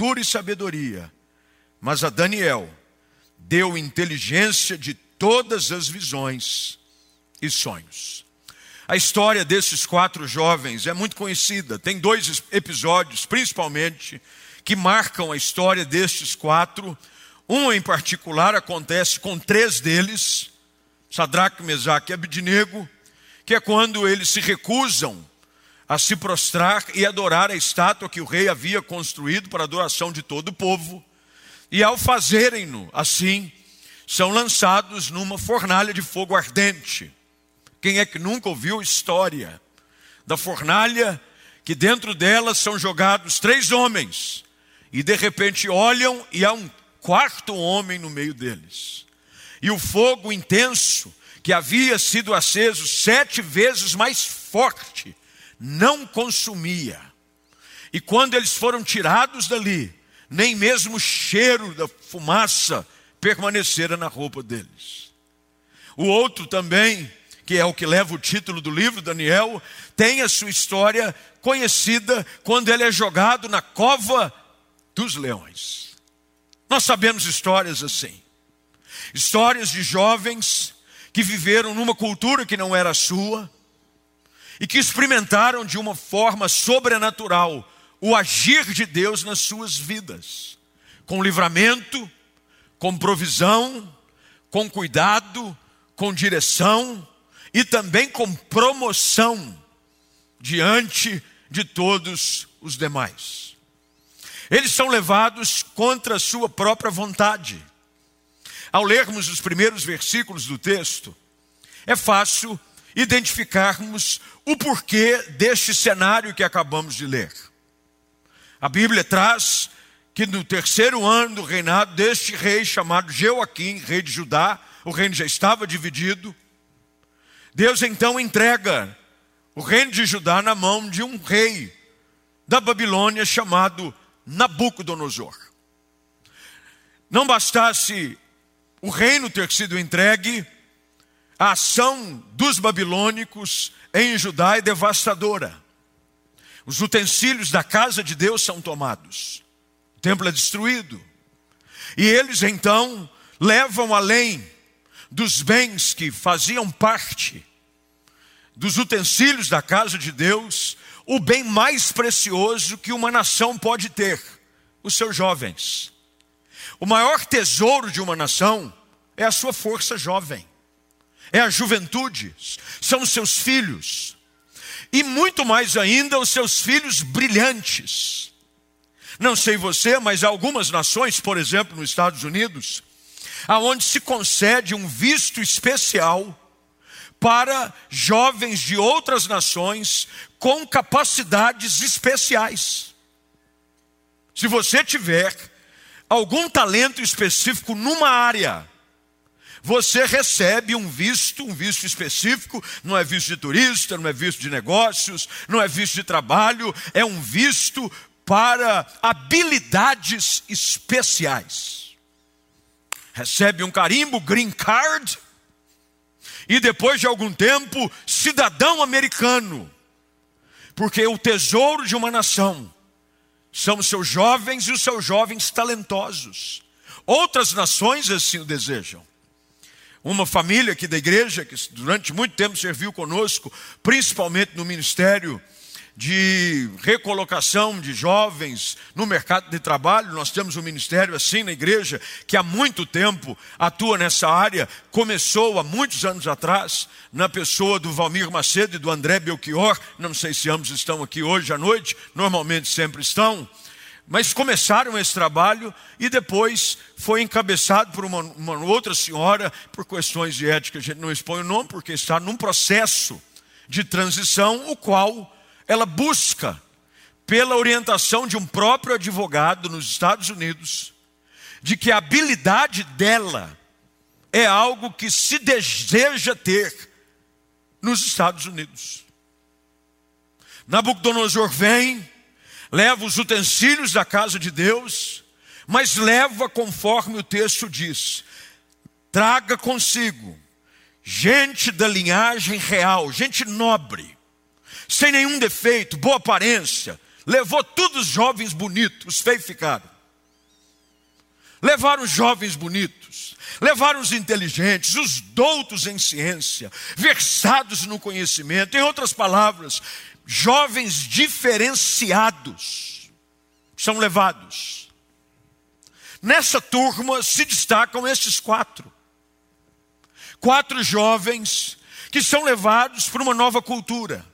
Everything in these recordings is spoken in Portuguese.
altura e sabedoria, mas a Daniel deu inteligência de todas as visões e sonhos. A história desses quatro jovens é muito conhecida. Tem dois episódios, principalmente, que marcam a história destes quatro. Um em particular acontece com três deles, Sadraque, Mesaque e Abidnego, que é quando eles se recusam a se prostrar e adorar a estátua que o rei havia construído para a adoração de todo o povo. E ao fazerem-no assim, são lançados numa fornalha de fogo ardente. Quem é que nunca ouviu história da fornalha que dentro dela são jogados três homens e de repente olham e há um quarto homem no meio deles. E o fogo intenso que havia sido aceso sete vezes mais forte não consumia. E quando eles foram tirados dali, nem mesmo o cheiro da fumaça permanecera na roupa deles. O outro também que é o que leva o título do livro, Daniel, tem a sua história conhecida quando ele é jogado na cova dos leões. Nós sabemos histórias assim. Histórias de jovens que viveram numa cultura que não era sua e que experimentaram de uma forma sobrenatural o agir de Deus nas suas vidas, com livramento, com provisão, com cuidado, com direção, e também com promoção diante de todos os demais. Eles são levados contra a sua própria vontade. Ao lermos os primeiros versículos do texto, é fácil identificarmos o porquê deste cenário que acabamos de ler. A Bíblia traz que no terceiro ano do reinado deste rei chamado Joaquim, rei de Judá, o reino já estava dividido, Deus então entrega o reino de Judá na mão de um rei da Babilônia chamado Nabucodonosor. Não bastasse o reino ter sido entregue, a ação dos babilônicos em Judá é devastadora. Os utensílios da casa de Deus são tomados, o templo é destruído, e eles então levam além dos bens que faziam parte dos utensílios da casa de Deus, o bem mais precioso que uma nação pode ter, os seus jovens. O maior tesouro de uma nação é a sua força jovem, é a juventude, são os seus filhos, e muito mais ainda os seus filhos brilhantes. Não sei você, mas algumas nações, por exemplo, nos Estados Unidos, aonde se concede um visto especial para jovens de outras nações com capacidades especiais. Se você tiver algum talento específico numa área, você recebe um visto, um visto específico, não é visto de turista, não é visto de negócios, não é visto de trabalho, é um visto para habilidades especiais recebe um carimbo, green card, e depois de algum tempo, cidadão americano, porque o tesouro de uma nação são os seus jovens e os seus jovens talentosos. Outras nações assim o desejam. Uma família aqui da igreja, que durante muito tempo serviu conosco, principalmente no ministério de recolocação de jovens no mercado de trabalho. Nós temos um ministério assim na igreja que há muito tempo atua nessa área. Começou há muitos anos atrás, na pessoa do Valmir Macedo e do André Belchior. Não sei se ambos estão aqui hoje à noite, normalmente sempre estão. Mas começaram esse trabalho e depois foi encabeçado por uma, uma outra senhora, por questões de ética, a gente não expõe o nome, porque está num processo de transição, o qual ela busca, pela orientação de um próprio advogado nos Estados Unidos, de que a habilidade dela é algo que se deseja ter nos Estados Unidos. Nabucodonosor vem, leva os utensílios da casa de Deus, mas leva conforme o texto diz: traga consigo gente da linhagem real, gente nobre, sem nenhum defeito, boa aparência, Levou todos os jovens bonitos, os feios ficaram. Levaram os jovens bonitos, levaram os inteligentes, os doutos em ciência, versados no conhecimento, em outras palavras, jovens diferenciados são levados. Nessa turma se destacam estes quatro. Quatro jovens que são levados para uma nova cultura,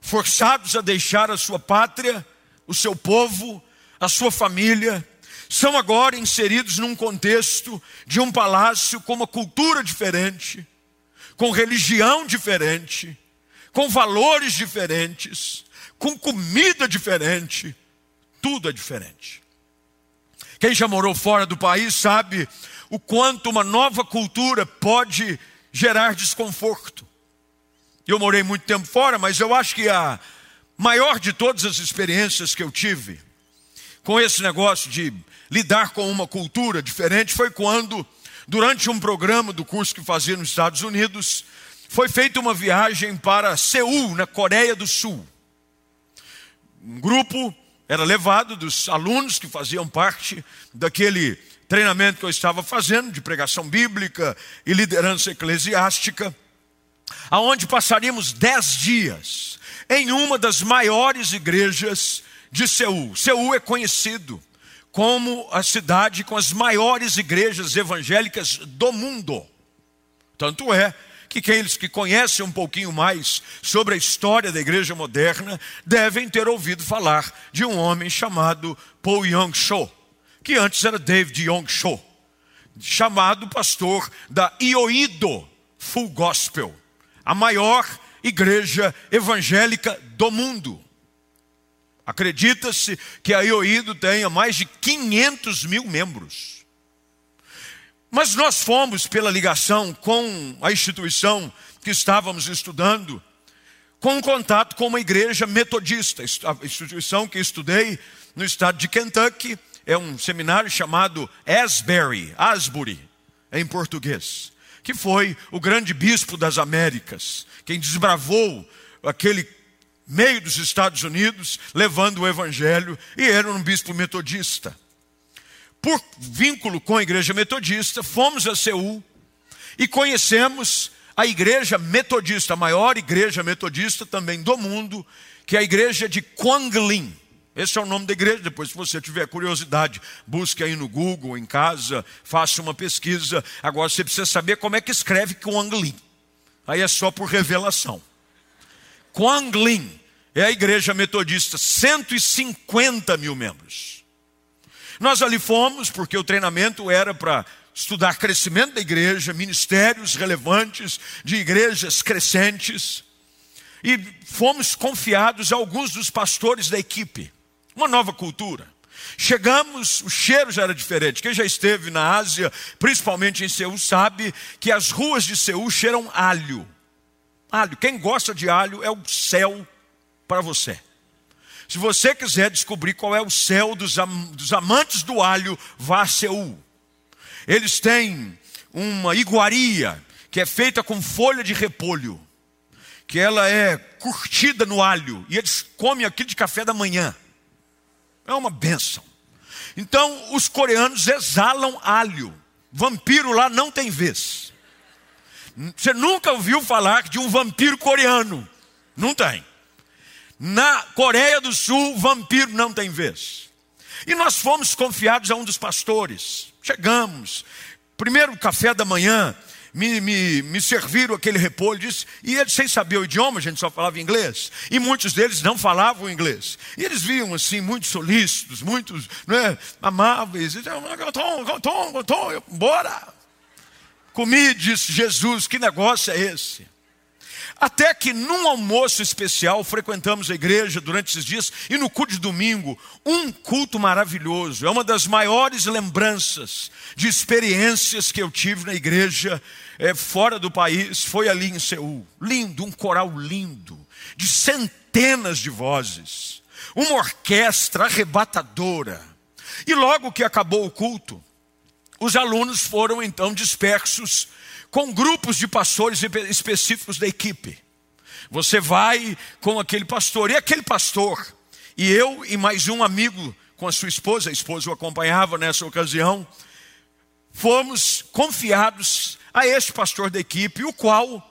forçados a deixar a sua pátria, o seu povo, a sua família, são agora inseridos num contexto de um palácio com uma cultura diferente, com religião diferente, com valores diferentes, com comida diferente, tudo é diferente. Quem já morou fora do país sabe o quanto uma nova cultura pode gerar desconforto. Eu morei muito tempo fora, mas eu acho que a maior de todas as experiências que eu tive com esse negócio de lidar com uma cultura diferente foi quando, durante um programa do curso que fazia nos Estados Unidos, foi feita uma viagem para Seul, na Coreia do Sul. Um grupo era levado dos alunos que faziam parte daquele treinamento que eu estava fazendo de pregação bíblica e liderança eclesiástica, aonde passaríamos dez dias em uma das maiores igrejas de Seul. Seul é conhecido como a cidade com as maiores igrejas evangélicas do mundo. Tanto é que aqueles que conhecem um pouquinho mais sobre a história da igreja moderna devem ter ouvido falar de um homem chamado Paul Young-cho, que antes era David Young-cho, chamado pastor da Ioido Full Gospel, a maior igreja evangélica do mundo. Acredita-se que a IOIDO tenha mais de 500 mil membros. Mas nós fomos, pela ligação com a instituição que estávamos estudando, com um contato com uma igreja metodista, a instituição que estudei no estado de Kentucky, é um seminário chamado Asbury, Asbury, em português, que foi o grande bispo das Américas, quem desbravou aquele meio dos Estados Unidos, levando o evangelho, e era um bispo metodista. Por vínculo com a igreja metodista, fomos a Seul e conhecemos a igreja metodista, a maior igreja metodista também do mundo, que é a igreja de Quanglin. Esse é o nome da igreja. Depois, se você tiver curiosidade, busque aí no Google, em casa, faça uma pesquisa. Agora você precisa saber como é que escreve Quanglin. Aí é só por revelação. Quanglin é a igreja metodista, 150 mil membros. Nós ali fomos porque o treinamento era para estudar crescimento da igreja, ministérios relevantes de igrejas crescentes. E fomos confiados a alguns dos pastores da equipe. Uma nova cultura. Chegamos, o cheiro já era diferente. Quem já esteve na Ásia, principalmente em Seul, sabe que as ruas de Seul cheiram alho. Alho. Quem gosta de alho é o céu para você. Se você quiser descobrir qual é o céu dos, am dos amantes do alho, vá a Seul. Eles têm uma iguaria que é feita com folha de repolho, que ela é curtida no alho, e eles comem aquilo de café da manhã. É uma benção. Então, os coreanos exalam alho. Vampiro lá não tem vez. Você nunca ouviu falar de um vampiro coreano? Não tem. Na Coreia do Sul, vampiro não tem vez. E nós fomos confiados a um dos pastores. Chegamos, primeiro café da manhã, me, me, me serviram aquele repolho, disse, e eles sem saber o idioma, a gente só falava inglês, e muitos deles não falavam inglês. E eles viam assim, muito solícitos, muitos né, amáveis, e diziam, bora. Comi, disse Jesus, que negócio é esse? Até que num almoço especial, frequentamos a igreja durante esses dias, e no culto de domingo, um culto maravilhoso. É uma das maiores lembranças de experiências que eu tive na igreja é, fora do país, foi ali em Seul. Lindo, um coral lindo, de centenas de vozes, uma orquestra arrebatadora. E logo que acabou o culto, os alunos foram então dispersos com grupos de pastores específicos da equipe. Você vai com aquele pastor, e aquele pastor, E eu e mais um amigo com a sua esposa, a esposa o acompanhava nessa ocasião, fomos confiados a este pastor da equipe, o qual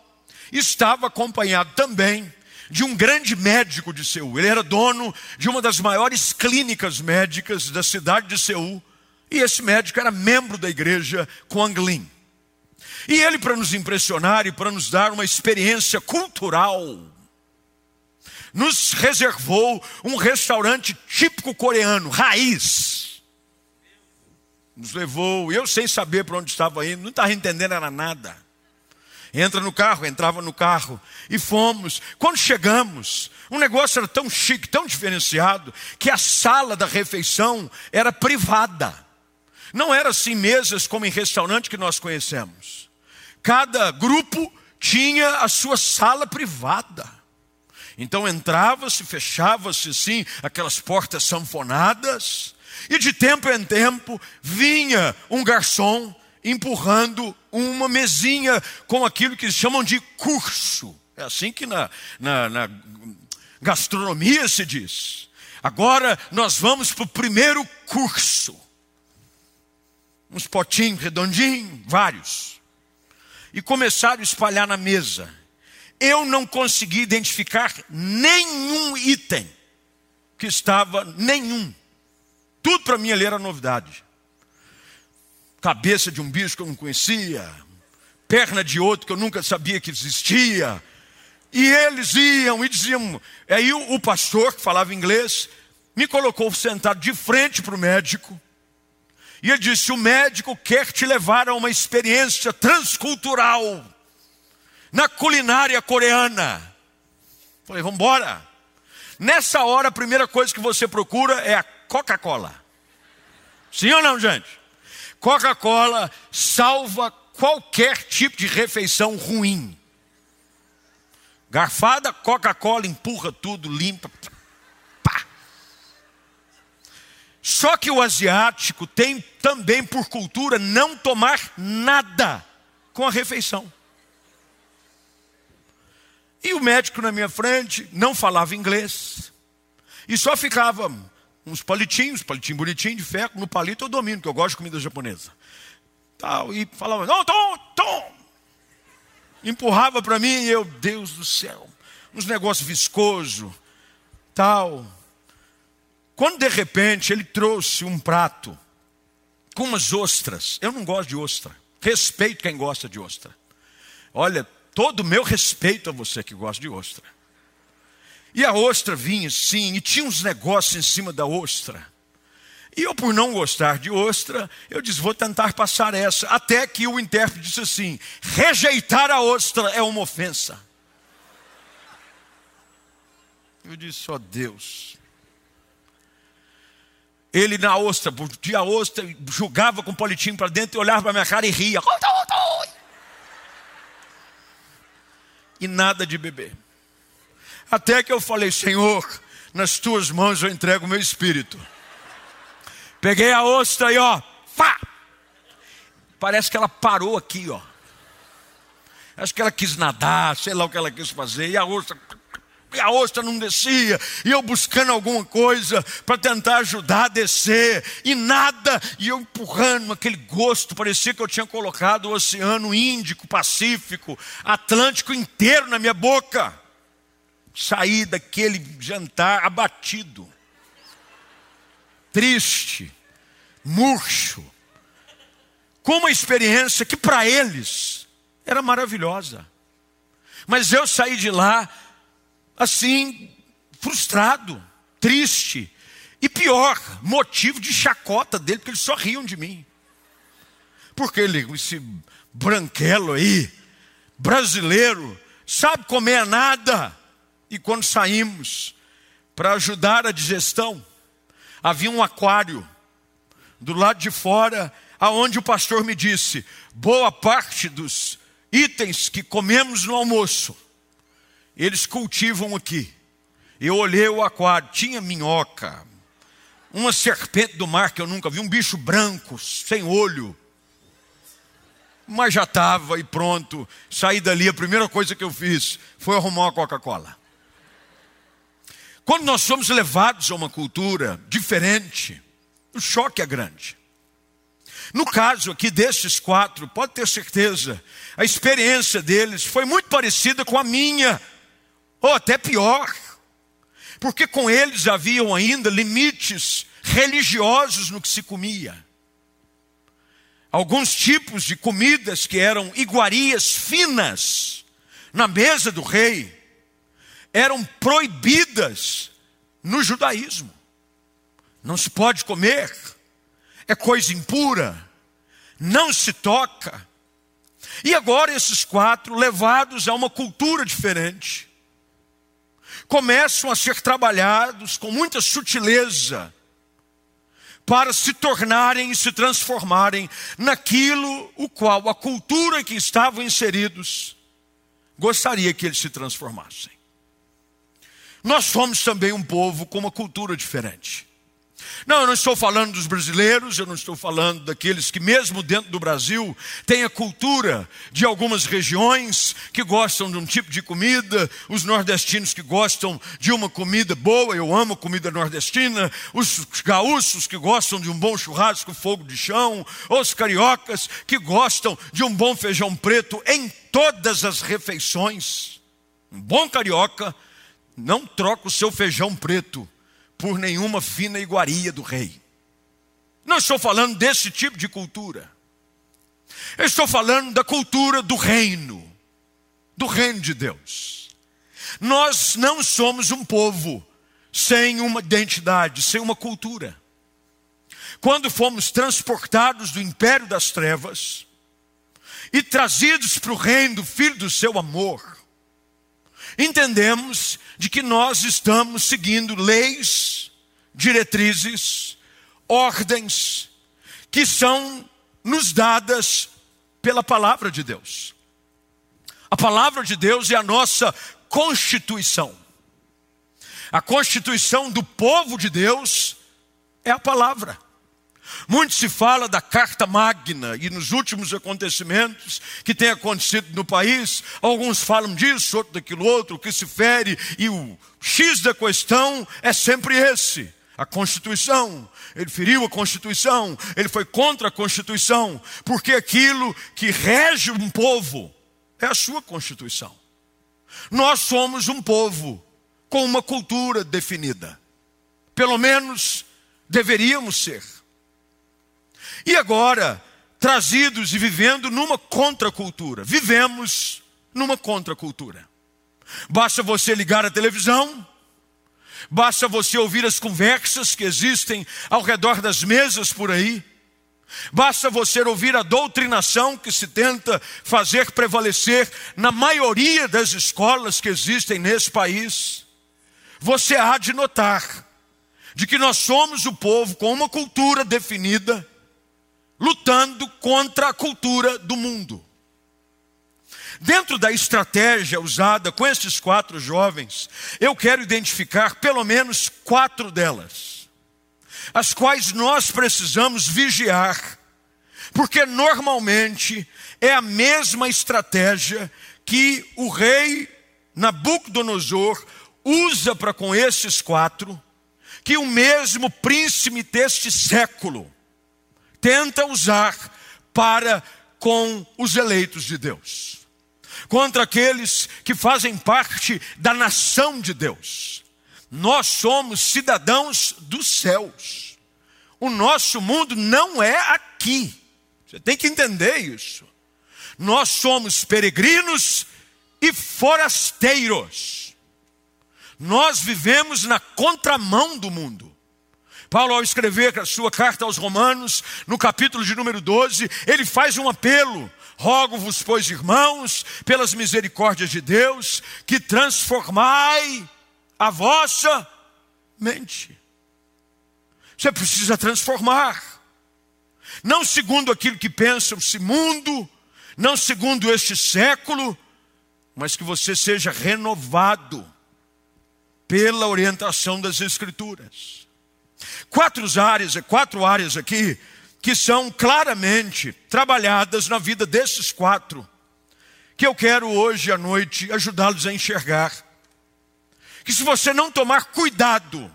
estava acompanhado também de um grande médico de Seul. Ele era dono de uma das maiores clínicas médicas da cidade de Seul, e esse médico era membro da igreja Kuanglin. E ele, para nos impressionar e para nos dar uma experiência cultural, nos reservou um restaurante típico coreano, raiz. Nos levou, eu sem saber para onde estava indo, não estava entendendo era nada. Entra no carro, entrava no carro e fomos. Quando chegamos, o negócio era tão chique, tão diferenciado, que a sala da refeição era privada. Não era assim mesas como em restaurante que nós conhecemos. Cada grupo tinha a sua sala privada. Então entrava-se, fechava-se assim, aquelas portas sanfonadas, e de tempo em tempo vinha um garçom empurrando uma mesinha com aquilo que chamam de curso. É assim que na, na, na gastronomia se diz. Agora nós vamos para o primeiro curso. Uns potinhos redondinhos, vários. E começaram a espalhar na mesa eu não consegui identificar nenhum item que estava, nenhum. Tudo para mim ali era novidade. Cabeça de um bicho que eu não conhecia, perna de outro que eu nunca sabia que existia. E eles iam e diziam. Aí o, pastor, que falava inglês, me colocou sentado de frente para o médico. E ele disse: O médico quer te levar a uma experiência transcultural na culinária coreana. Falei, vamos embora. Nessa hora, a primeira coisa que você procura é a Coca-Cola. Sim ou não, gente? Coca-Cola salva qualquer tipo de refeição ruim. Garfada, Coca-Cola empurra tudo, limpa. Só que o asiático tem também por cultura não tomar nada com a refeição. E o médico na minha frente não falava inglês. E só ficava uns palitinhos, palitinho bonitinho de ferro, no palito eu domino, porque eu gosto de comida japonesa. Tal, e falava, não, tom, tom. Empurrava para mim e eu, Deus do céu, uns negócios viscoso, tal. Quando de repente ele trouxe um prato com umas ostras, eu não gosto de ostra, respeito quem gosta de ostra. Olha, todo o meu respeito a você que gosta de ostra. E a ostra vinha sim, e tinha uns negócios em cima da ostra. E eu, por não gostar de ostra, eu disse: vou tentar passar essa. Até que o intérprete disse assim: rejeitar a ostra é uma ofensa. Eu disse: ó oh, Deus. Ele na ostra, dia a ostra, jogava com o politinho para dentro e olhava para minha cara e ria e nada de beber. Até que eu falei, Senhor, nas tuas mãos eu entrego o meu espírito. Peguei a ostra e ó, fá! Parece que ela parou aqui, ó. Acho que ela quis nadar, sei lá o que ela quis fazer, e a ostra e a ostra não descia, e eu buscando alguma coisa para tentar ajudar a descer, e nada, e eu empurrando aquele gosto, parecia que eu tinha colocado o Oceano Índico, Pacífico, Atlântico inteiro na minha boca. Saí daquele jantar abatido, triste, murcho, com uma experiência que para eles era maravilhosa. Mas eu saí de lá assim, frustrado, triste. E pior, motivo de chacota dele, porque eles só riam de mim. Porque ele, esse branquelo aí, brasileiro, sabe comer nada. E quando saímos para ajudar a digestão, havia um aquário do lado de fora, aonde o pastor me disse: boa parte dos itens que comemos no almoço eles cultivam aqui. Eu olhei o aquário, tinha minhoca, uma serpente do mar que eu nunca vi, um bicho branco, sem olho. Mas já estava e pronto. Saí dali, a primeira coisa que eu fiz foi arrumar uma Coca-Cola. Quando nós somos levados a uma cultura diferente, o choque é grande. No caso aqui desses quatro, pode ter certeza, a experiência deles foi muito parecida com a minha, ou até pior, porque com eles haviam ainda limites religiosos no que se comia. Alguns tipos de comidas que eram iguarias finas na mesa do rei eram proibidas no judaísmo. Não se pode comer, é coisa impura, não se toca. E agora esses quatro, levados a uma cultura diferente, começam a ser trabalhados com muita sutileza para se tornarem e se transformarem naquilo o qual a cultura em que estavam inseridos gostaria que eles se transformassem. Nós somos também um povo com uma cultura diferente. Não, eu não estou falando dos brasileiros, eu não estou falando daqueles que, mesmo dentro do Brasil, têm a cultura de algumas regiões que gostam de um tipo de comida, os nordestinos que gostam de uma comida boa, eu amo comida nordestina, os gaúchos que gostam de um bom churrasco, fogo de chão, os cariocas que gostam de um bom feijão preto em todas as refeições. Um bom carioca não troca o seu feijão preto por nenhuma fina iguaria do rei. Não estou falando desse tipo de cultura. Eu estou falando da cultura do reino, do reino de Deus. Nós não somos um povo sem uma identidade, sem uma cultura. Quando fomos transportados do império das trevas e trazidos para o reino do Filho do seu amor, entendemos de que nós estamos seguindo leis, diretrizes, ordens que são nos dadas pela palavra de Deus. A palavra de Deus é a nossa constituição. A constituição do povo de Deus é a palavra. Muito se fala da Carta Magna e nos últimos acontecimentos que têm acontecido no país, alguns falam disso, outro daquilo outro, que se fere, e o X da questão é sempre esse: a Constituição. Ele feriu a Constituição, ele foi contra a Constituição, porque aquilo que rege um povo é a sua Constituição. Nós somos um povo com uma cultura definida, pelo menos deveríamos ser. E agora, trazidos e vivendo numa contracultura. Vivemos numa contracultura. Basta você ligar a televisão, basta você ouvir as conversas que existem ao redor das mesas por aí, basta você ouvir a doutrinação que se tenta fazer prevalecer na maioria das escolas que existem nesse país. Você há de notar de que nós somos o povo com uma cultura definida lutando contra a cultura do mundo. Dentro da estratégia usada com esses quatro jovens, eu quero identificar pelo menos quatro delas, as quais nós precisamos vigiar, porque normalmente é a mesma estratégia que o rei Nabucodonosor usa para com esses quatro, que o mesmo príncipe deste século tenta usar para com os eleitos de Deus, contra aqueles que fazem parte da nação de Deus. Nós somos cidadãos dos céus. O nosso mundo não é aqui. Você tem que entender isso. Nós somos peregrinos e forasteiros. Nós vivemos na contramão do mundo. Paulo, ao escrever a sua carta aos Romanos, no capítulo de número 12, ele faz um apelo. Rogo-vos, pois, irmãos, pelas misericórdias de Deus, que transformai a vossa mente. Você precisa transformar. Não segundo aquilo que pensa esse mundo, não segundo este século, mas que você seja renovado pela orientação das Escrituras. Quatro áreas, quatro áreas aqui que são claramente trabalhadas na vida desses quatro, que eu quero hoje à noite ajudá-los a enxergar. que se você não tomar cuidado,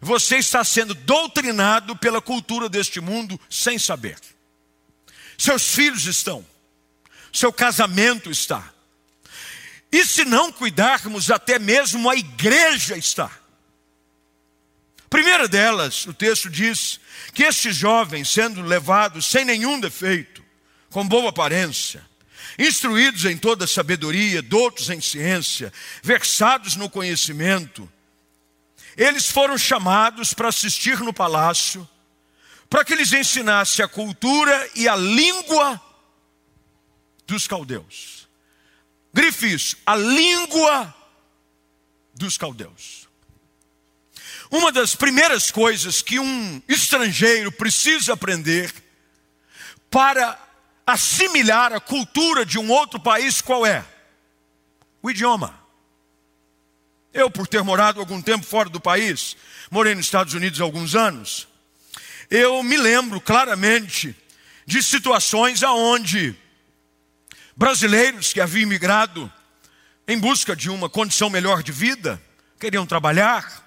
você está sendo doutrinado pela cultura deste mundo sem saber. Seus filhos estão, seu casamento está. E se não cuidarmos, até mesmo a igreja está. Primeira delas, o texto diz que estes jovens, sendo levados sem nenhum defeito, com boa aparência, instruídos em toda sabedoria, doutos em ciência, versados no conhecimento, eles foram chamados para assistir no palácio, para que lhes ensinasse a cultura e a língua dos caldeus. Grife isso, a língua dos caldeus. Uma das primeiras coisas que um estrangeiro precisa aprender para assimilar a cultura de um outro país, qual é? O idioma. Eu, por ter morado algum tempo fora do país, morei nos Estados Unidos há alguns anos, eu me lembro claramente de situações aonde brasileiros que haviam imigrado em busca de uma condição melhor de vida, queriam trabalhar,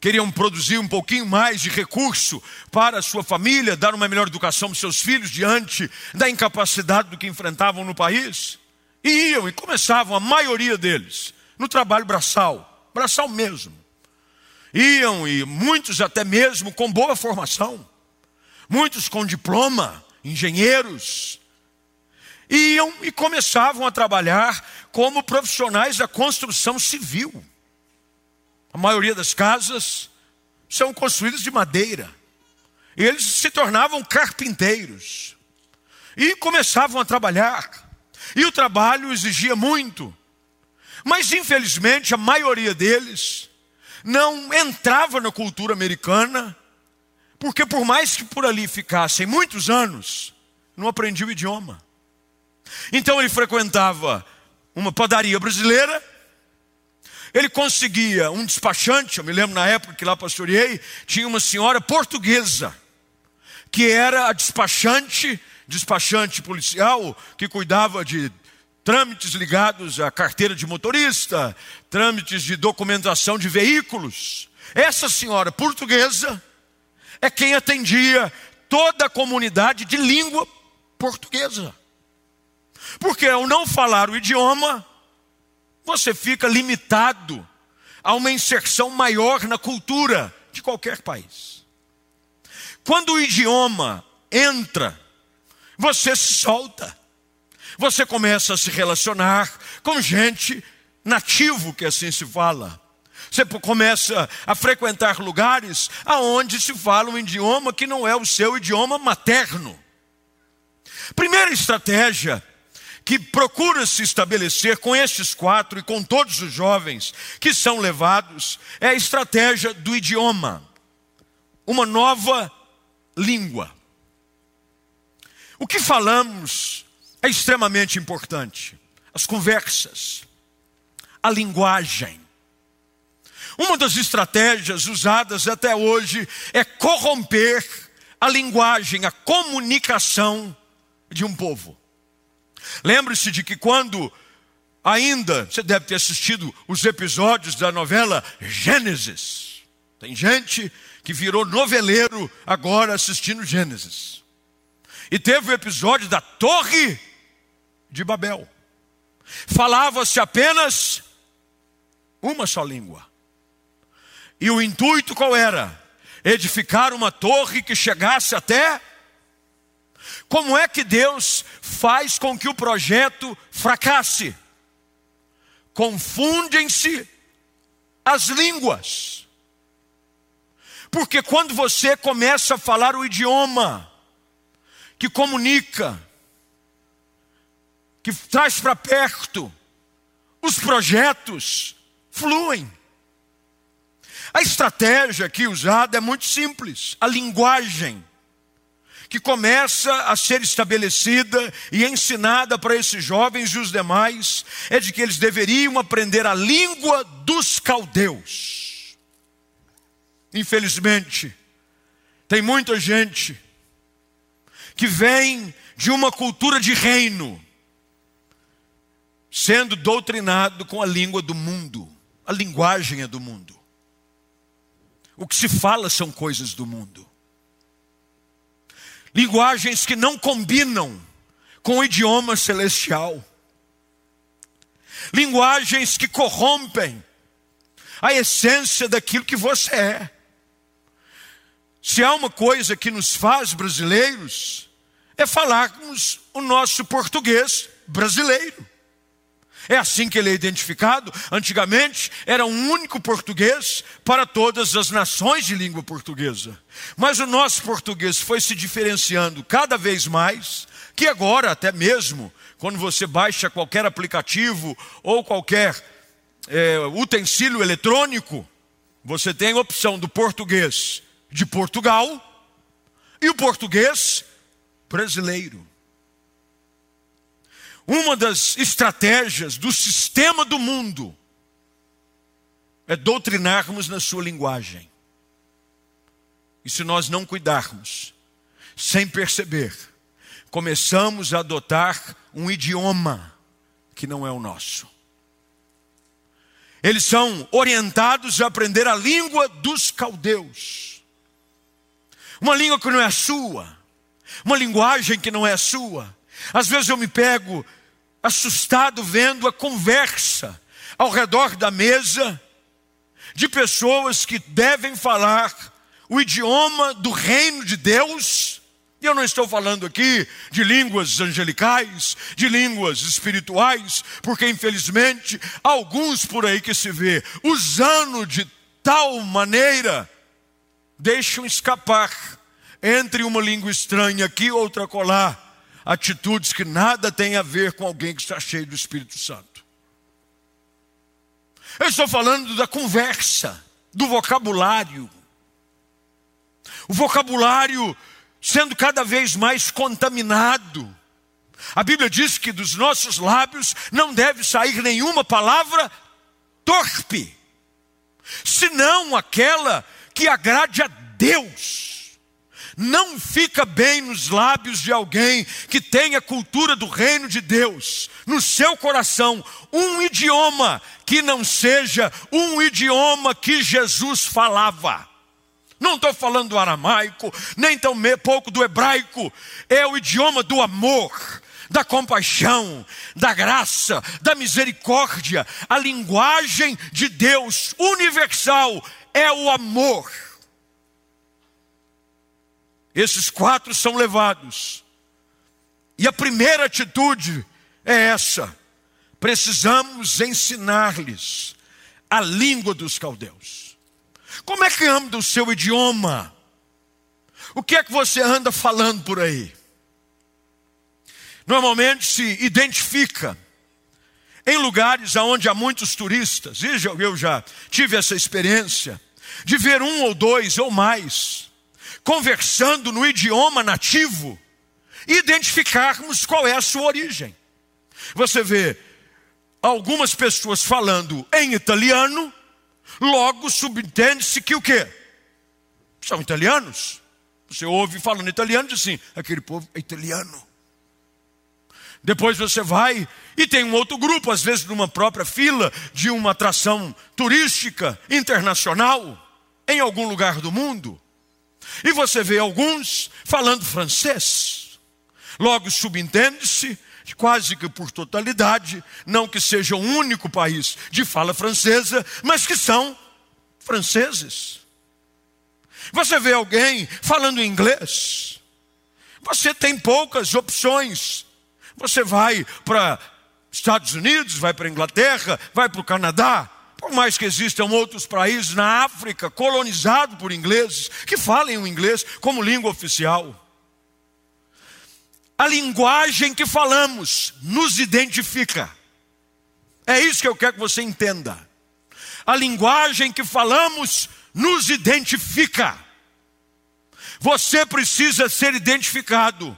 queriam produzir um pouquinho mais de recurso para a sua família, dar uma melhor educação para seus filhos diante da incapacidade do que enfrentavam no país, e iam e começavam, a maioria deles, no trabalho braçal braçal mesmo. Iam e muitos até mesmo com boa formação, muitos com diploma, engenheiros, iam e começavam a trabalhar como profissionais da construção civil. A maioria das casas são construídas de madeira. E eles se tornavam carpinteiros. E começavam a trabalhar. E o trabalho exigia muito. Mas infelizmente a maioria deles não entrava na cultura americana, porque por mais que por ali ficassem muitos anos, não aprendia o idioma. Então ele frequentava uma padaria brasileira, ele conseguia um despachante, eu me lembro na época que lá pastoreei, tinha uma senhora portuguesa, que era a despachante, despachante policial, que cuidava de trâmites ligados à carteira de motorista, trâmites de documentação de veículos. Essa senhora portuguesa é quem atendia toda a comunidade de língua portuguesa. Porque ao não falar o idioma, você fica limitado a uma inserção maior na cultura de qualquer país. Quando o idioma entra, você se solta você começa a se relacionar com gente nativo, que assim se fala. Você começa a frequentar lugares aonde se fala um idioma que não é o seu idioma materno. Primeira estratégia que procura se estabelecer com estes quatro e com todos os jovens que são levados é a estratégia do idioma. Uma nova língua. O que falamos é extremamente importante. As conversas, a linguagem. Uma das estratégias usadas até hoje é corromper a linguagem, a comunicação de um povo. Lembre-se de que quando ainda, você deve ter assistido os episódios da novela Gênesis. Tem gente que virou noveleiro agora assistindo Gênesis. E teve o episódio da Torre de Babel. Falava-se apenas uma só língua. E o intuito qual era? Edificar uma torre que chegasse até. Como é que Deus faz com que o projeto fracasse? Confundem-se as línguas. Porque quando você começa a falar o idioma que comunica, que traz para perto, os projetos fluem. A estratégia aqui usada é muito simples, a linguagem que começa a ser estabelecida e ensinada para esses jovens e os demais é de que eles deveriam aprender a língua dos caldeus. Infelizmente, tem muita gente que vem de uma cultura de reino, sendo doutrinado com a língua do mundo, A linguagem é do mundo. O que se fala são coisas do mundo. Linguagens que não combinam com o idioma celestial. Linguagens que corrompem a essência daquilo que você é. Se há uma coisa que nos faz brasileiros, é falarmos o nosso português brasileiro. É assim que ele é identificado. Antigamente era um único português para todas as nações de língua portuguesa. Mas o nosso português foi se diferenciando cada vez mais, que agora, até mesmo, quando você baixa qualquer aplicativo ou qualquer é, utensílio eletrônico, você tem a opção do português de Portugal e o português brasileiro. Uma das estratégias do sistema do mundo é doutrinarmos na sua linguagem. E se nós não cuidarmos, sem perceber, começamos a adotar um idioma que não é o nosso. Eles são orientados a aprender a língua dos caldeus. Uma língua que não é sua, uma linguagem que não é sua. Às vezes eu me pego assustado vendo a conversa ao redor da mesa de pessoas que devem falar o idioma do reino de Deus. E eu não estou falando aqui de línguas angelicais, de línguas espirituais, porque infelizmente alguns por aí que se vê usando de tal maneira deixam escapar entre uma língua estranha aqui outra colar atitudes que nada têm a ver com alguém que está cheio do Espírito Santo. Eu estou falando da conversa, do vocabulário. O vocabulário sendo cada vez mais contaminado. A Bíblia diz que dos nossos lábios não deve sair nenhuma palavra torpe, senão aquela que agrade a Deus. Não fica bem nos lábios de alguém que tem a cultura do reino de Deus, no seu coração, um idioma que não seja um idioma que Jesus falava. Não estou falando do aramaico, nem tão pouco do hebraico. É o idioma do amor, da compaixão, da graça, da misericórdia. A linguagem de Deus universal é o amor. Esses quatro são levados. E a primeira atitude é essa: precisamos ensinar-lhes a língua dos caldeus. Como é que anda o seu idioma? O que é que você anda falando por aí? Normalmente se identifica em lugares onde há muitos turistas, e eu já tive essa experiência, de ver um ou dois ou mais conversando no idioma nativo identificarmos qual é a sua origem. Você vê algumas pessoas falando em italiano Logo subentende-se que o quê? São italianos. Você ouve falando italiano e diz assim: aquele povo é italiano. Depois você vai e tem um outro grupo, às vezes numa própria fila de uma atração turística internacional, em algum lugar do mundo. E você vê alguns falando francês. Logo subentende-se quase que por totalidade, não que seja o único país de fala francesa, mas que são franceses. Você vê alguém falando inglês, você tem poucas opções. Você vai para Estados Unidos, vai para Inglaterra, vai para o Canadá, por mais que existam outros países na África colonizados por ingleses que falem o inglês como língua oficial. A linguagem que falamos nos identifica. É isso que eu quero que você entenda. A linguagem que falamos nos identifica. Você precisa ser identificado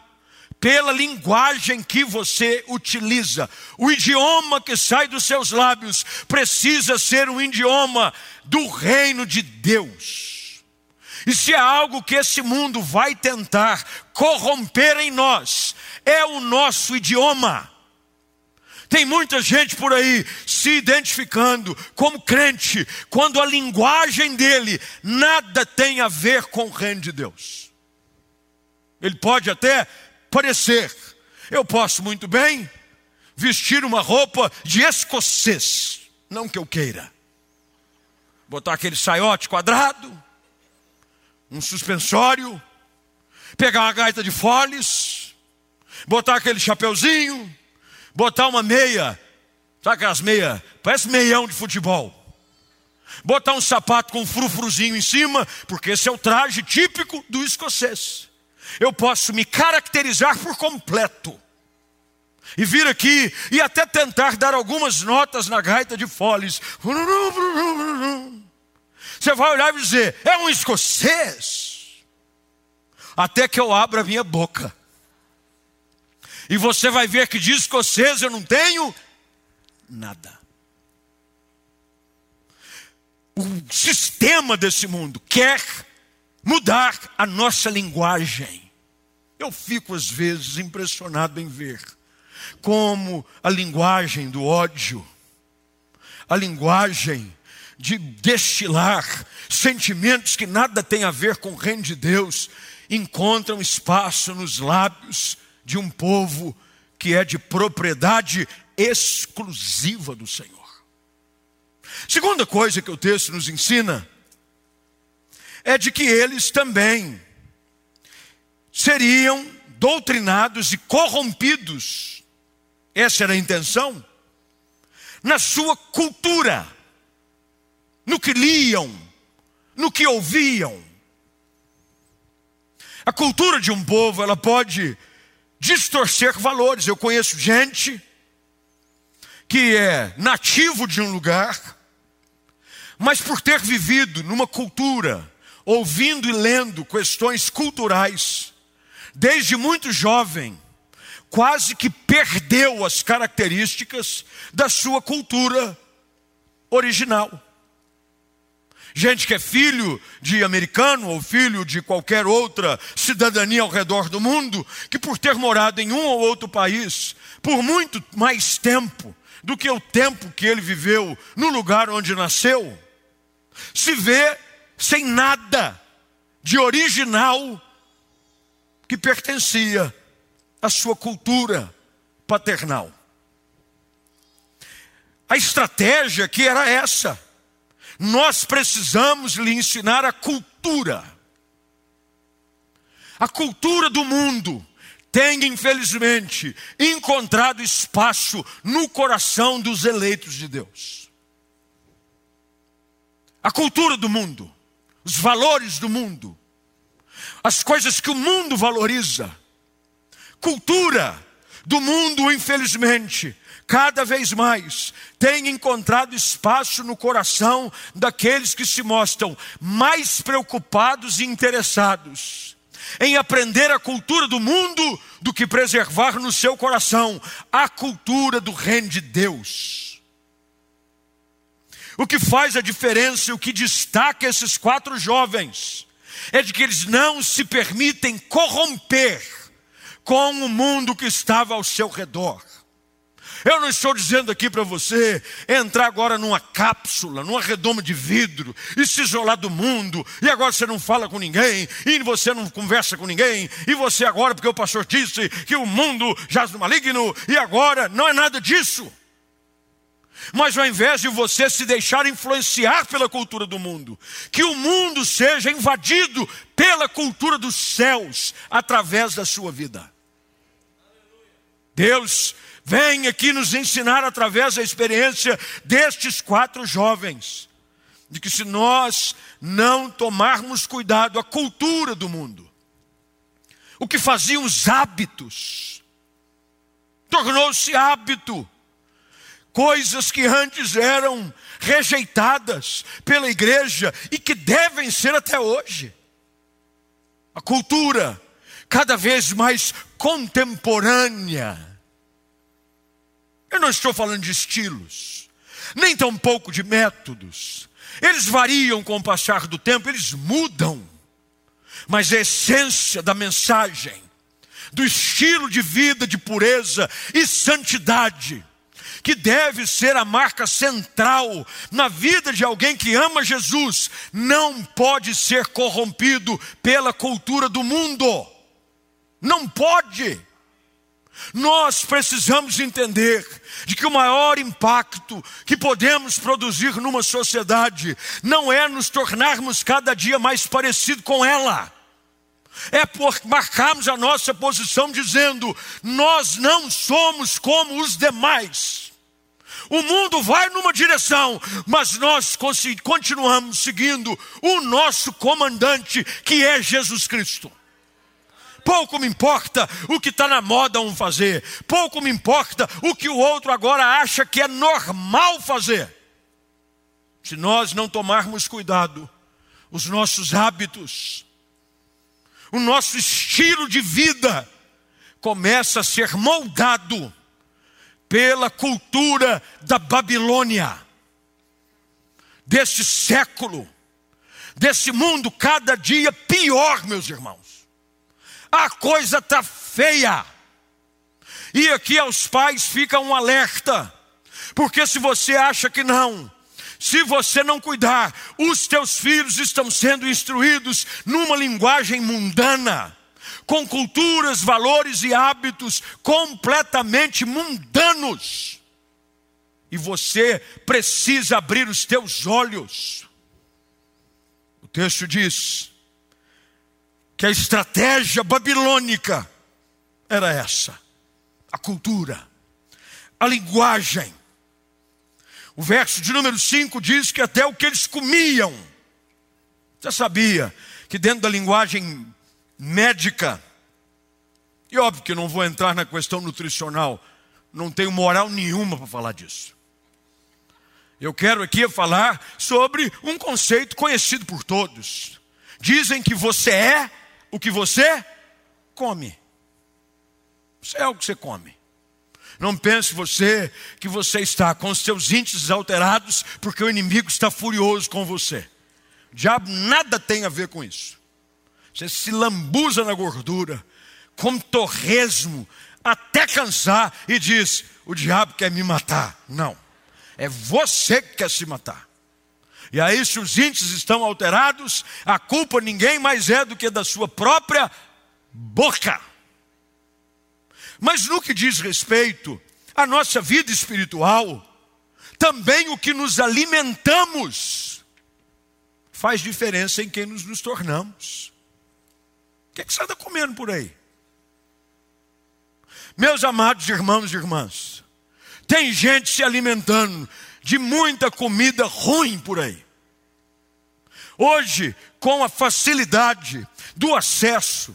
pela linguagem que você utiliza. O idioma que sai dos seus lábios precisa ser um idioma do reino de Deus. E se é algo que esse mundo vai tentar corromper em nós, é o nosso idioma. Tem muita gente por aí se identificando como crente, quando a linguagem dele nada tem a ver com o reino de Deus. Ele pode até parecer, eu posso muito bem vestir uma roupa de escocês, não que eu queira, botar aquele saiote quadrado, um suspensório, pegar uma gaita de foles, botar aquele chapeuzinho, botar uma meia, sabe aquelas meias, parece meião de futebol. Botar um sapato com um frufruzinho em cima, porque esse é o traje típico do escocês. Eu posso me caracterizar por completo. E vir aqui e até tentar dar algumas notas na gaita de foles. Você vai olhar e dizer: é um escocês. Até que eu abra a minha boca. E você vai ver que de escocês eu não tenho nada. O sistema desse mundo quer mudar a nossa linguagem. Eu fico às vezes impressionado em ver como a linguagem do ódio, a linguagem de destilar sentimentos que nada tem a ver com o reino de Deus, encontram espaço nos lábios de um povo que é de propriedade exclusiva do Senhor. Segunda coisa que o texto nos ensina é de que eles também seriam doutrinados e corrompidos. Essa era a intenção. Na sua cultura no que liam, no que ouviam. A cultura de um povo, ela pode distorcer valores. Eu conheço gente que é nativo de um lugar, mas por ter vivido numa cultura, ouvindo e lendo questões culturais, desde muito jovem, quase que perdeu as características da sua cultura original. Gente que é filho de americano ou filho de qualquer outra cidadania ao redor do mundo, que por ter morado em um ou outro país por muito mais tempo do que o tempo que ele viveu no lugar onde nasceu, se vê sem nada de original que pertencia à sua cultura paternal. A estratégia que era essa nós precisamos lhe ensinar a cultura. A cultura do mundo tem, infelizmente, encontrado espaço no coração dos eleitos de Deus. A cultura do mundo, os valores do mundo, as coisas que o mundo valoriza. Cultura do mundo, infelizmente, cada vez mais tem encontrado espaço no coração daqueles que se mostram mais preocupados e interessados em aprender a cultura do mundo do que preservar no seu coração a cultura do reino de Deus. O que faz a diferença o que destaca esses quatro jovens é de que eles não se permitem corromper com o mundo que estava ao seu redor. Eu não estou dizendo aqui para você entrar agora numa cápsula, numa redoma de vidro e se isolar do mundo, e agora você não fala com ninguém, e você não conversa com ninguém, e você agora, porque o pastor disse que o mundo jaz no maligno, e agora não é nada disso. Mas ao invés de você se deixar influenciar pela cultura do mundo, que o mundo seja invadido pela cultura dos céus através da sua vida. Deus vem aqui nos ensinar através da experiência destes quatro jovens, de que se nós não tomarmos cuidado, a cultura do mundo, o que faziam os hábitos, tornou-se hábito, coisas que antes eram rejeitadas pela igreja e que devem ser até hoje. A cultura cada vez mais contemporânea eu não estou falando de estilos, nem tampouco de métodos. Eles variam com o passar do tempo, eles mudam. Mas a essência da mensagem, do estilo de vida de pureza e santidade, que deve ser a marca central na vida de alguém que ama Jesus, não pode ser corrompido pela cultura do mundo. Não pode. Nós precisamos entender de que o maior impacto que podemos produzir numa sociedade não é nos tornarmos cada dia mais parecido com ela. É por marcarmos a nossa posição dizendo: nós não somos como os demais. O mundo vai numa direção, mas nós continuamos seguindo o nosso comandante, que é Jesus Cristo. Pouco me importa o que está na moda um fazer. Pouco me importa o que o outro agora acha que é normal fazer. Se nós não tomarmos cuidado, os nossos hábitos, o nosso estilo de vida começa a ser moldado pela cultura da Babilônia, desse século, desse mundo cada dia pior, meus irmãos. A coisa está feia. E aqui aos pais fica um alerta, porque se você acha que não, se você não cuidar, os teus filhos estão sendo instruídos numa linguagem mundana, com culturas, valores e hábitos completamente mundanos. E você precisa abrir os teus olhos. O texto diz: que a estratégia babilônica era essa: a cultura, a linguagem. O verso de número 5 diz que até o que eles comiam. Você sabia que dentro da linguagem médica, e óbvio que não vou entrar na questão nutricional, não tenho moral nenhuma para falar disso. Eu quero aqui falar sobre um conceito conhecido por todos. Dizem que você é o que você come. Isso é o que você come. Não pense você que você está com seus índices alterados porque o inimigo está furioso com você. O diabo nada tem a ver com isso. Você se lambuza na gordura, com torresmo, até cansar e diz: o diabo quer me matar. Não, é você que quer se matar. E aí, se os índices estão alterados, a culpa ninguém mais é do que da sua própria boca. Mas no que diz respeito à nossa vida espiritual, também o que nos alimentamos faz diferença em quem nos, nos tornamos. O que, é que você anda comendo por aí? Meus amados irmãos e irmãs, tem gente se alimentando de muita comida ruim por aí. Hoje, com a facilidade do acesso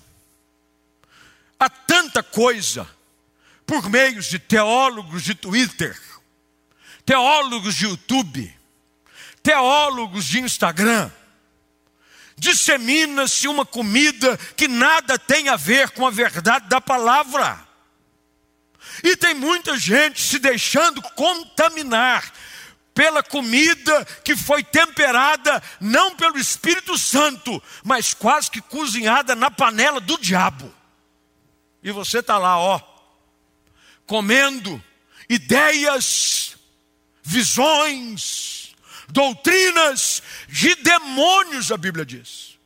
a tanta coisa, por meios de teólogos de Twitter, teólogos de YouTube, teólogos de Instagram, dissemina-se uma comida que nada tem a ver com a verdade da palavra. E tem muita gente se deixando contaminar pela comida que foi temperada não pelo Espírito Santo, mas quase que cozinhada na panela do diabo. E você está lá, ó, comendo ideias, visões, doutrinas de demônios, a Bíblia diz.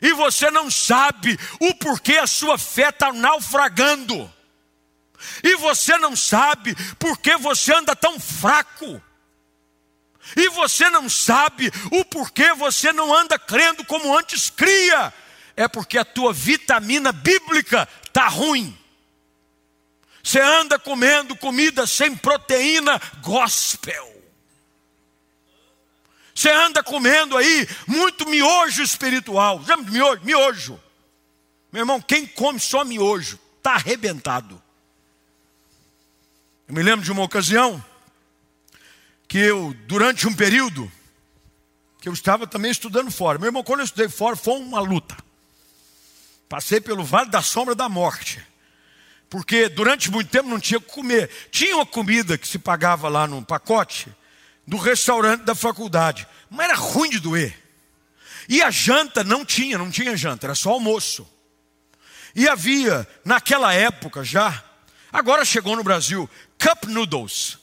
E você não sabe o porquê a sua fé está naufragando e você não sabe por que você anda tão fraco. E você não sabe o porquê você não anda crendo como antes cria. É porque a tua vitamina bíblica está ruim. Você anda comendo comida sem proteína gospel. Você anda comendo aí muito miojo espiritual. Miojo, miojo. Meu irmão, quem come só miojo está arrebentado. Eu me lembro de uma ocasião que eu, durante um período, que eu estava também estudando fora. Meu irmão, quando eu estudei fora, foi uma luta. Passei pelo vale da sombra da morte. Porque durante muito tempo não tinha o que comer. Tinha uma comida que se pagava lá no pacote do restaurante da faculdade. Mas era ruim de doer. E a janta não tinha, não tinha janta, era só almoço. E havia, naquela época já, agora chegou no Brasil, Cup Noodles.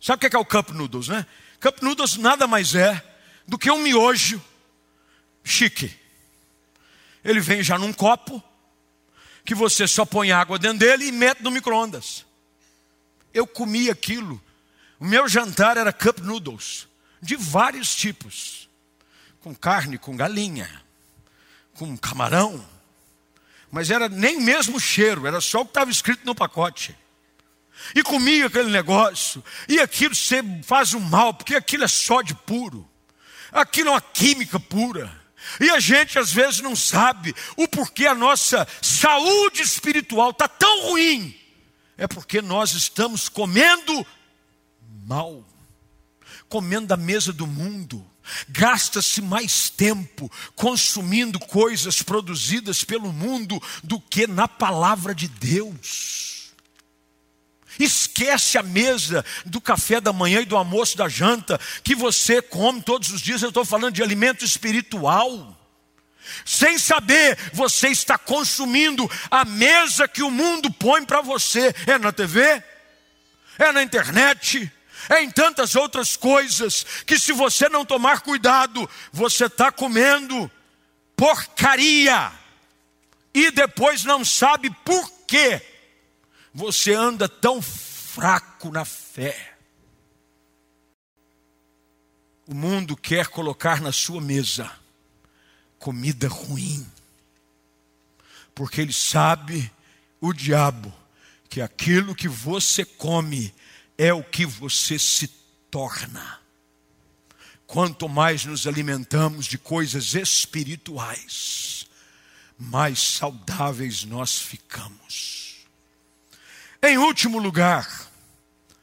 Sabe o que é o Cup Noodles, né? Cup Noodles nada mais é do que um miojo chique. Ele vem já num copo, que você só põe água dentro dele e mete no micro-ondas. Eu comi aquilo. O meu jantar era cup noodles, de vários tipos. Com carne, com galinha, com camarão. Mas era nem mesmo cheiro, era só o que estava escrito no pacote. E comia aquele negócio, e aquilo faz um mal, porque aquilo é só de puro. Aquilo é uma química pura. E a gente às vezes não sabe o porquê a nossa saúde espiritual está tão ruim. É porque nós estamos comendo mal, comendo da mesa do mundo. Gasta-se mais tempo consumindo coisas produzidas pelo mundo do que na palavra de Deus. Esquece a mesa do café da manhã e do almoço da janta que você come todos os dias. Eu estou falando de alimento espiritual. Sem saber, você está consumindo a mesa que o mundo põe para você. É na TV, é na internet, é em tantas outras coisas que, se você não tomar cuidado, você está comendo porcaria e depois não sabe por quê você anda tão fraco na fé. O mundo quer colocar na sua mesa comida ruim, porque ele sabe, o diabo, que aquilo que você come é o que você se torna. Quanto mais nos alimentamos de coisas espirituais, mais saudáveis nós ficamos. Em último lugar,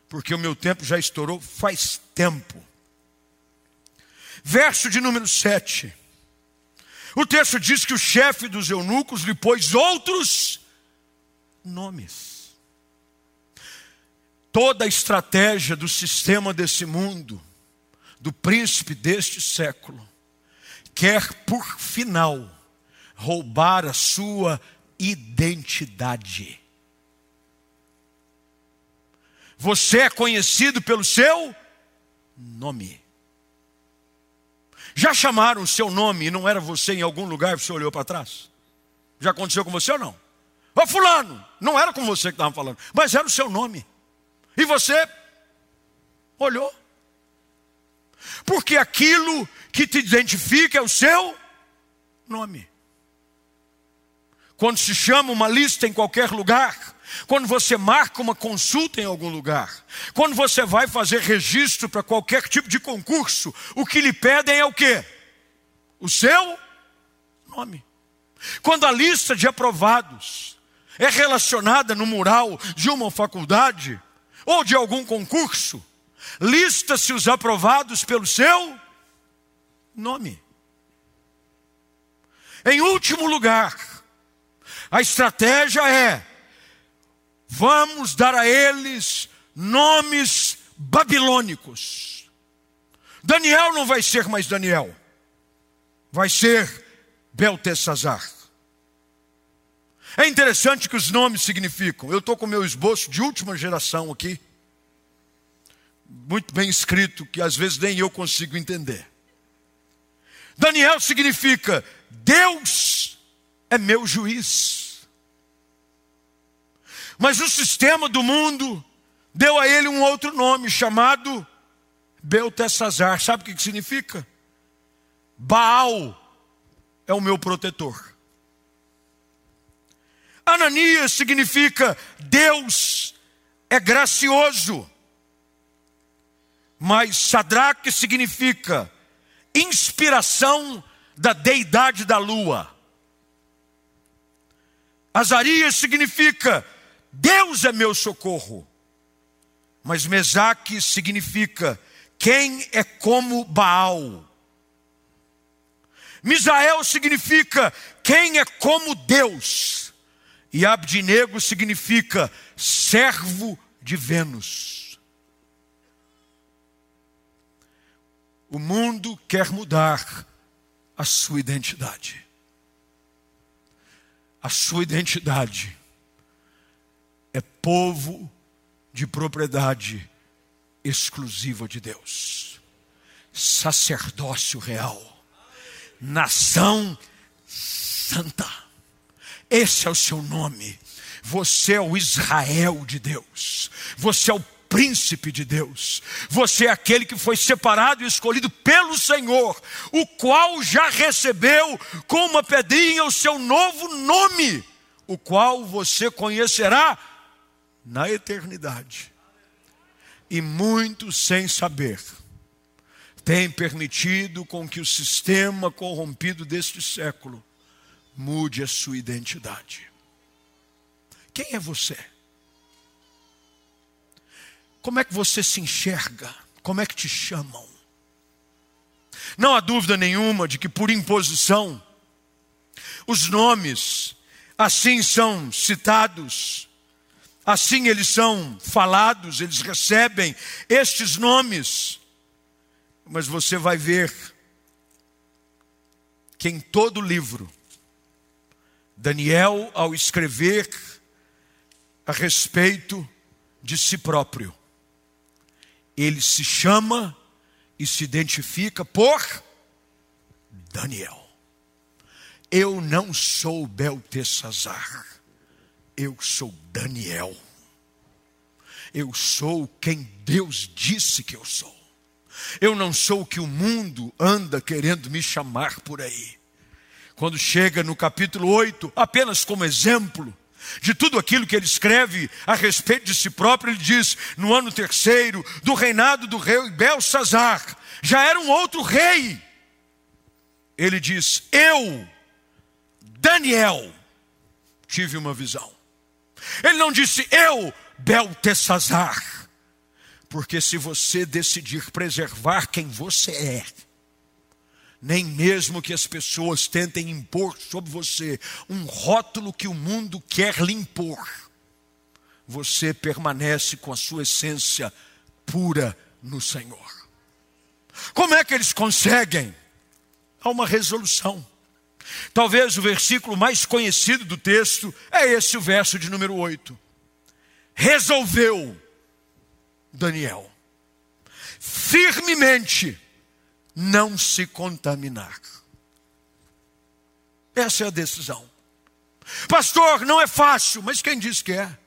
porque o meu tempo já estourou faz tempo. Verso de número 7. O texto diz que o chefe dos eunucos lhe pôs outros nomes. Toda a estratégia do sistema desse mundo, do príncipe deste século, quer por final roubar a sua identidade. Você é conhecido pelo seu nome. Já chamaram o seu nome e não era você em algum lugar você olhou para trás? Já aconteceu com você ou não? Ô fulano, não era com você que estavam falando, mas era o seu nome. E você olhou. Porque aquilo que te identifica é o seu nome. Quando se chama uma lista em qualquer lugar, quando você marca uma consulta em algum lugar, quando você vai fazer registro para qualquer tipo de concurso, o que lhe pedem é o quê? O seu nome. Quando a lista de aprovados é relacionada no mural de uma faculdade ou de algum concurso, lista-se os aprovados pelo seu nome. Em último lugar, a estratégia é vamos dar a eles nomes babilônicos. Daniel não vai ser mais Daniel, vai ser Beltesazar. É interessante que os nomes significam. Eu estou com meu esboço de última geração aqui, muito bem escrito, que às vezes nem eu consigo entender. Daniel significa Deus é meu juiz. Mas o sistema do mundo deu a ele um outro nome chamado Beltesazar. Sabe o que significa? Baal é o meu protetor. Ananias significa Deus é gracioso. Mas Sadraque significa inspiração da deidade da lua. Azarias significa Deus é meu socorro. Mas Mesaque significa quem é como Baal. Misael significa quem é como Deus. E Abdinego significa servo de Vênus. O mundo quer mudar a sua identidade. A sua identidade é povo de propriedade exclusiva de Deus, sacerdócio real, nação santa. Esse é o seu nome. Você é o Israel de Deus. Você é o príncipe de Deus. Você é aquele que foi separado e escolhido pelo Senhor, o qual já recebeu com uma pedrinha o seu novo nome, o qual você conhecerá na eternidade. E muitos, sem saber, têm permitido com que o sistema corrompido deste século mude a sua identidade. Quem é você? Como é que você se enxerga? Como é que te chamam? Não há dúvida nenhuma de que por imposição, os nomes assim são citados, assim eles são falados, eles recebem estes nomes. Mas você vai ver que em todo livro, Daniel, ao escrever a respeito de si próprio, ele se chama e se identifica por Daniel. Eu não sou Beltesazar, eu sou Daniel. Eu sou quem Deus disse que eu sou. Eu não sou o que o mundo anda querendo me chamar por aí. Quando chega no capítulo 8, apenas como exemplo, de tudo aquilo que ele escreve a respeito de si próprio, ele diz: no ano terceiro do reinado do rei Belsazar, já era um outro rei. Ele diz: Eu, Daniel, tive uma visão. Ele não disse eu, Beltesazar, porque se você decidir preservar quem você é, nem mesmo que as pessoas tentem impor sobre você um rótulo que o mundo quer lhe impor. Você permanece com a sua essência pura no Senhor. Como é que eles conseguem? Há uma resolução. Talvez o versículo mais conhecido do texto é esse, o verso de número 8. Resolveu Daniel firmemente não se contaminar. Essa é a decisão. Pastor, não é fácil, mas quem diz que é?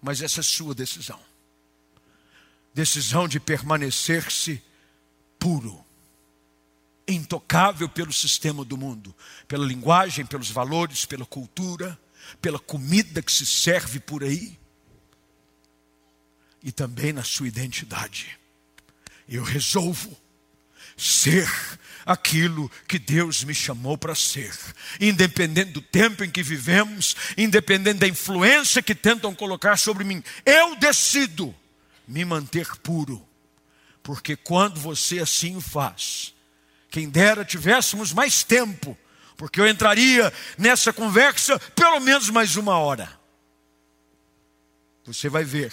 Mas essa é sua decisão. Decisão de permanecer-se puro, intocável pelo sistema do mundo, pela linguagem, pelos valores, pela cultura, pela comida que se serve por aí e também na sua identidade. Eu resolvo ser aquilo que Deus me chamou para ser, independente do tempo em que vivemos, independente da influência que tentam colocar sobre mim, eu decido me manter puro, porque quando você assim o faz, quem dera tivéssemos mais tempo, porque eu entraria nessa conversa pelo menos mais uma hora. Você vai ver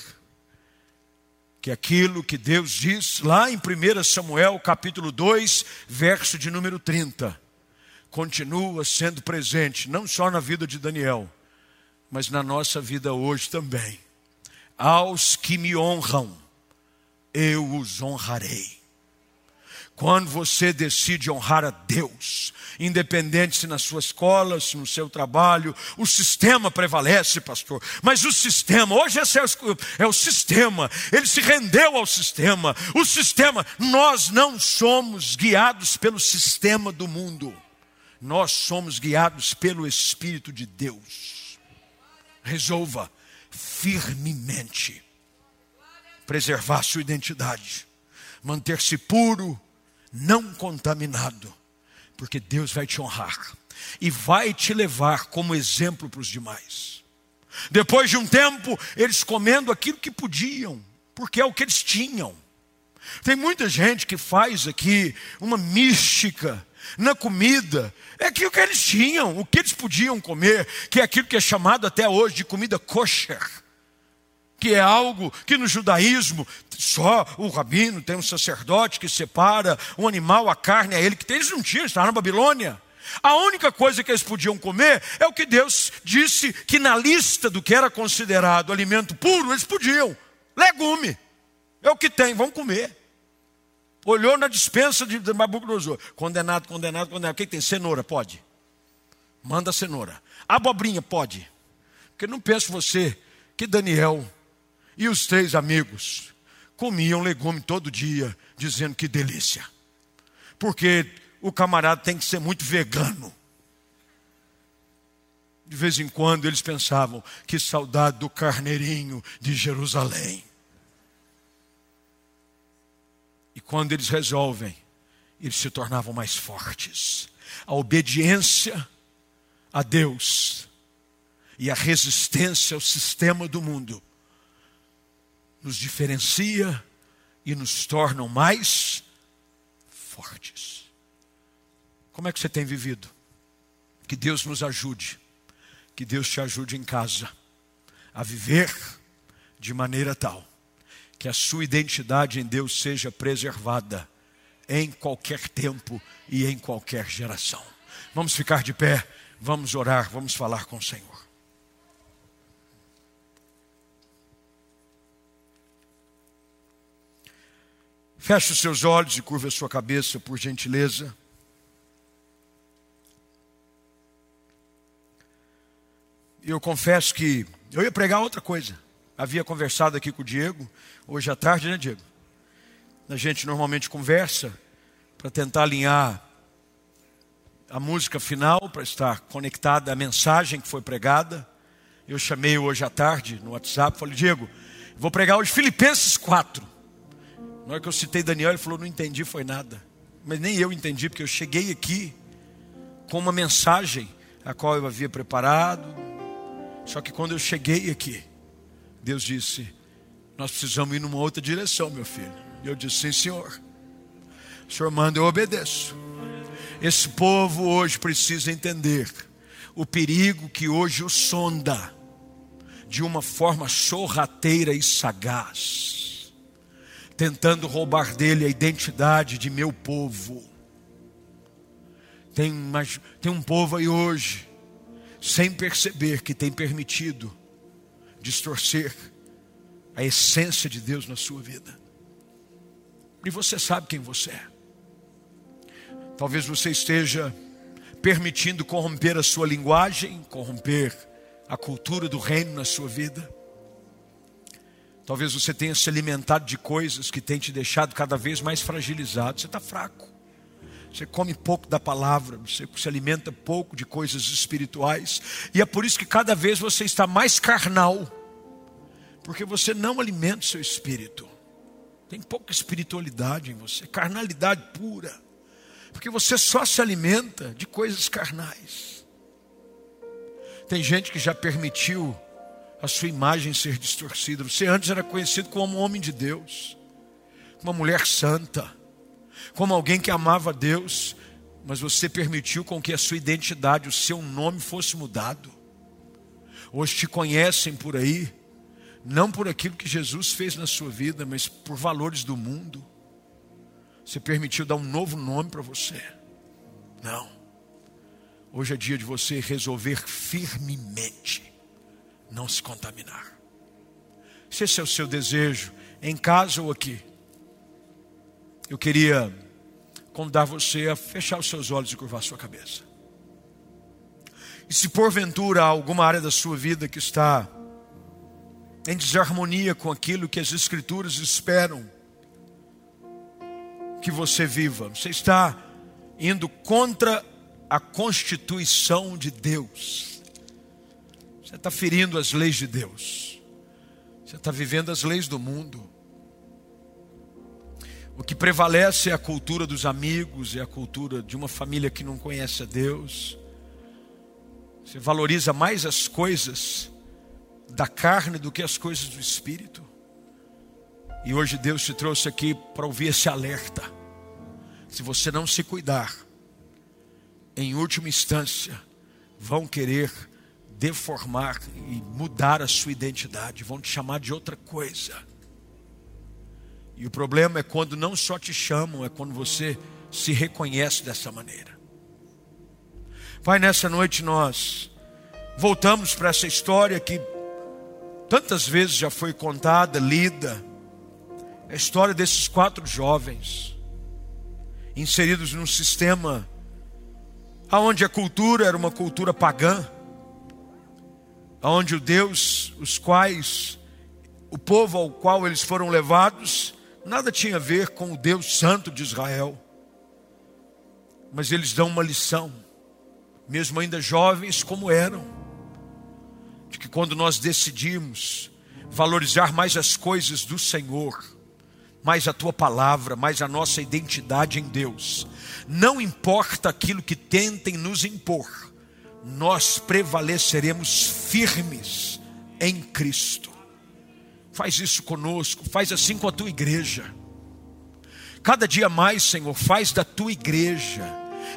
que aquilo que Deus diz lá em 1 Samuel capítulo 2, verso de número 30, continua sendo presente, não só na vida de Daniel, mas na nossa vida hoje também. Aos que me honram, eu os honrarei. Quando você decide honrar a Deus, independente se na sua escola, se no seu trabalho, o sistema prevalece, pastor. Mas o sistema, hoje esse é o, é o sistema, ele se rendeu ao sistema. O sistema, nós não somos guiados pelo sistema do mundo, nós somos guiados pelo Espírito de Deus. Resolva firmemente preservar sua identidade, manter-se puro não contaminado, porque Deus vai te honrar e vai te levar como exemplo para os demais. Depois de um tempo, eles comendo aquilo que podiam, porque é o que eles tinham. Tem muita gente que faz aqui uma mística na comida, é aquilo que eles tinham, o que eles podiam comer, que é aquilo que é chamado até hoje de comida kosher que é algo que no judaísmo só o rabino tem um sacerdote que separa um animal, a carne é ele que tem. Eles não tinham, estavam na Babilônia. A única coisa que eles podiam comer é o que Deus disse que na lista do que era considerado alimento puro, eles podiam. Legume. É o que tem, vão comer. Olhou na dispensa de Nabucodonosor. Condenado, condenado, condenado. O que, que tem? Cenoura, pode. Manda cenoura. Abobrinha, pode. Porque não penso você que Daniel e os três amigos comiam legume todo dia, dizendo que delícia. Porque o camarada tem que ser muito vegano. De vez em quando eles pensavam: que saudade do carneirinho de Jerusalém. E quando eles resolvem, eles se tornavam mais fortes. A obediência a Deus e a resistência ao sistema do mundo nos diferencia e nos tornam mais fortes. Como é que você tem vivido? Que Deus nos ajude, que Deus te ajude em casa a viver de maneira tal que a sua identidade em Deus seja preservada em qualquer tempo e em qualquer geração. Vamos ficar de pé, vamos orar, vamos falar com o Senhor. Feche os seus olhos e curva a sua cabeça, por gentileza. Eu confesso que eu ia pregar outra coisa. Havia conversado aqui com o Diego, hoje à tarde, né, Diego? A gente normalmente conversa para tentar alinhar a música final, para estar conectada à mensagem que foi pregada. Eu chamei hoje à tarde no WhatsApp, falei, Diego, vou pregar hoje Filipenses 4. Na hora que eu citei Daniel, ele falou: Não entendi, foi nada. Mas nem eu entendi, porque eu cheguei aqui com uma mensagem a qual eu havia preparado. Só que quando eu cheguei aqui, Deus disse: Nós precisamos ir numa outra direção, meu filho. E eu disse: Sim, senhor. O senhor manda, eu obedeço. Esse povo hoje precisa entender o perigo que hoje o sonda de uma forma sorrateira e sagaz tentando roubar dele a identidade de meu povo. Tem, mas, tem um povo aí hoje, sem perceber que tem permitido distorcer a essência de Deus na sua vida. E você sabe quem você é. Talvez você esteja permitindo corromper a sua linguagem, corromper a cultura do reino na sua vida. Talvez você tenha se alimentado de coisas que têm te deixado cada vez mais fragilizado. Você está fraco. Você come pouco da palavra, você se alimenta pouco de coisas espirituais. E é por isso que cada vez você está mais carnal. Porque você não alimenta o seu espírito. Tem pouca espiritualidade em você, carnalidade pura. Porque você só se alimenta de coisas carnais. Tem gente que já permitiu a sua imagem ser distorcida. Você antes era conhecido como um homem de Deus, uma mulher santa, como alguém que amava Deus, mas você permitiu com que a sua identidade, o seu nome fosse mudado. Hoje te conhecem por aí, não por aquilo que Jesus fez na sua vida, mas por valores do mundo. Você permitiu dar um novo nome para você. Não. Hoje é dia de você resolver firmemente não se contaminar. Se esse é o seu desejo, em casa ou aqui, eu queria convidar você a fechar os seus olhos e curvar a sua cabeça. E se porventura alguma área da sua vida que está em desarmonia com aquilo que as Escrituras esperam que você viva, você está indo contra a constituição de Deus. Você está ferindo as leis de Deus. Você está vivendo as leis do mundo. O que prevalece é a cultura dos amigos, é a cultura de uma família que não conhece a Deus. Você valoriza mais as coisas da carne do que as coisas do espírito. E hoje Deus te trouxe aqui para ouvir esse alerta. Se você não se cuidar, em última instância, vão querer deformar e mudar a sua identidade, vão te chamar de outra coisa. E o problema é quando não só te chamam, é quando você se reconhece dessa maneira. Pai, nessa noite nós voltamos para essa história que tantas vezes já foi contada, lida. É a história desses quatro jovens inseridos num sistema aonde a cultura era uma cultura pagã, aonde o Deus, os quais o povo ao qual eles foram levados, nada tinha a ver com o Deus Santo de Israel. Mas eles dão uma lição, mesmo ainda jovens como eram, de que quando nós decidimos valorizar mais as coisas do Senhor, mais a tua palavra, mais a nossa identidade em Deus, não importa aquilo que tentem nos impor, nós prevaleceremos firmes em Cristo. Faz isso conosco, faz assim com a tua igreja. Cada dia mais, Senhor, faz da tua igreja,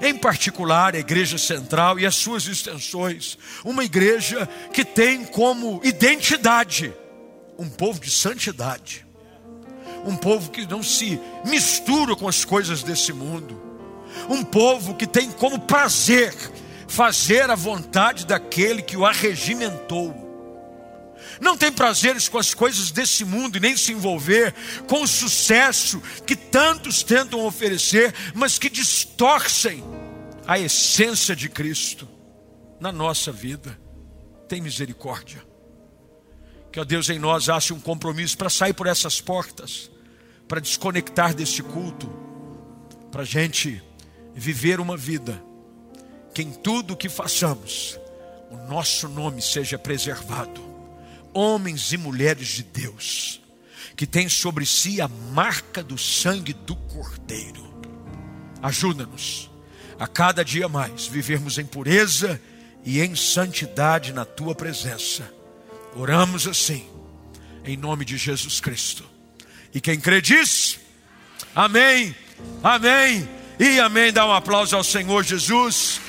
em particular a igreja central e as suas extensões, uma igreja que tem como identidade um povo de santidade, um povo que não se mistura com as coisas desse mundo, um povo que tem como prazer fazer a vontade daquele que o arregimentou não tem prazeres com as coisas desse mundo e nem se envolver com o sucesso que tantos tentam oferecer, mas que distorcem a essência de Cristo na nossa vida. Tem misericórdia. Que ó Deus em nós ache um compromisso para sair por essas portas, para desconectar deste culto, para a gente viver uma vida que em tudo que façamos, o nosso nome seja preservado homens e mulheres de Deus, que têm sobre si a marca do sangue do Cordeiro. Ajuda-nos a cada dia mais vivermos em pureza e em santidade na tua presença. Oramos assim, em nome de Jesus Cristo. E quem crê diz: Amém, Amém e Amém. Dá um aplauso ao Senhor Jesus.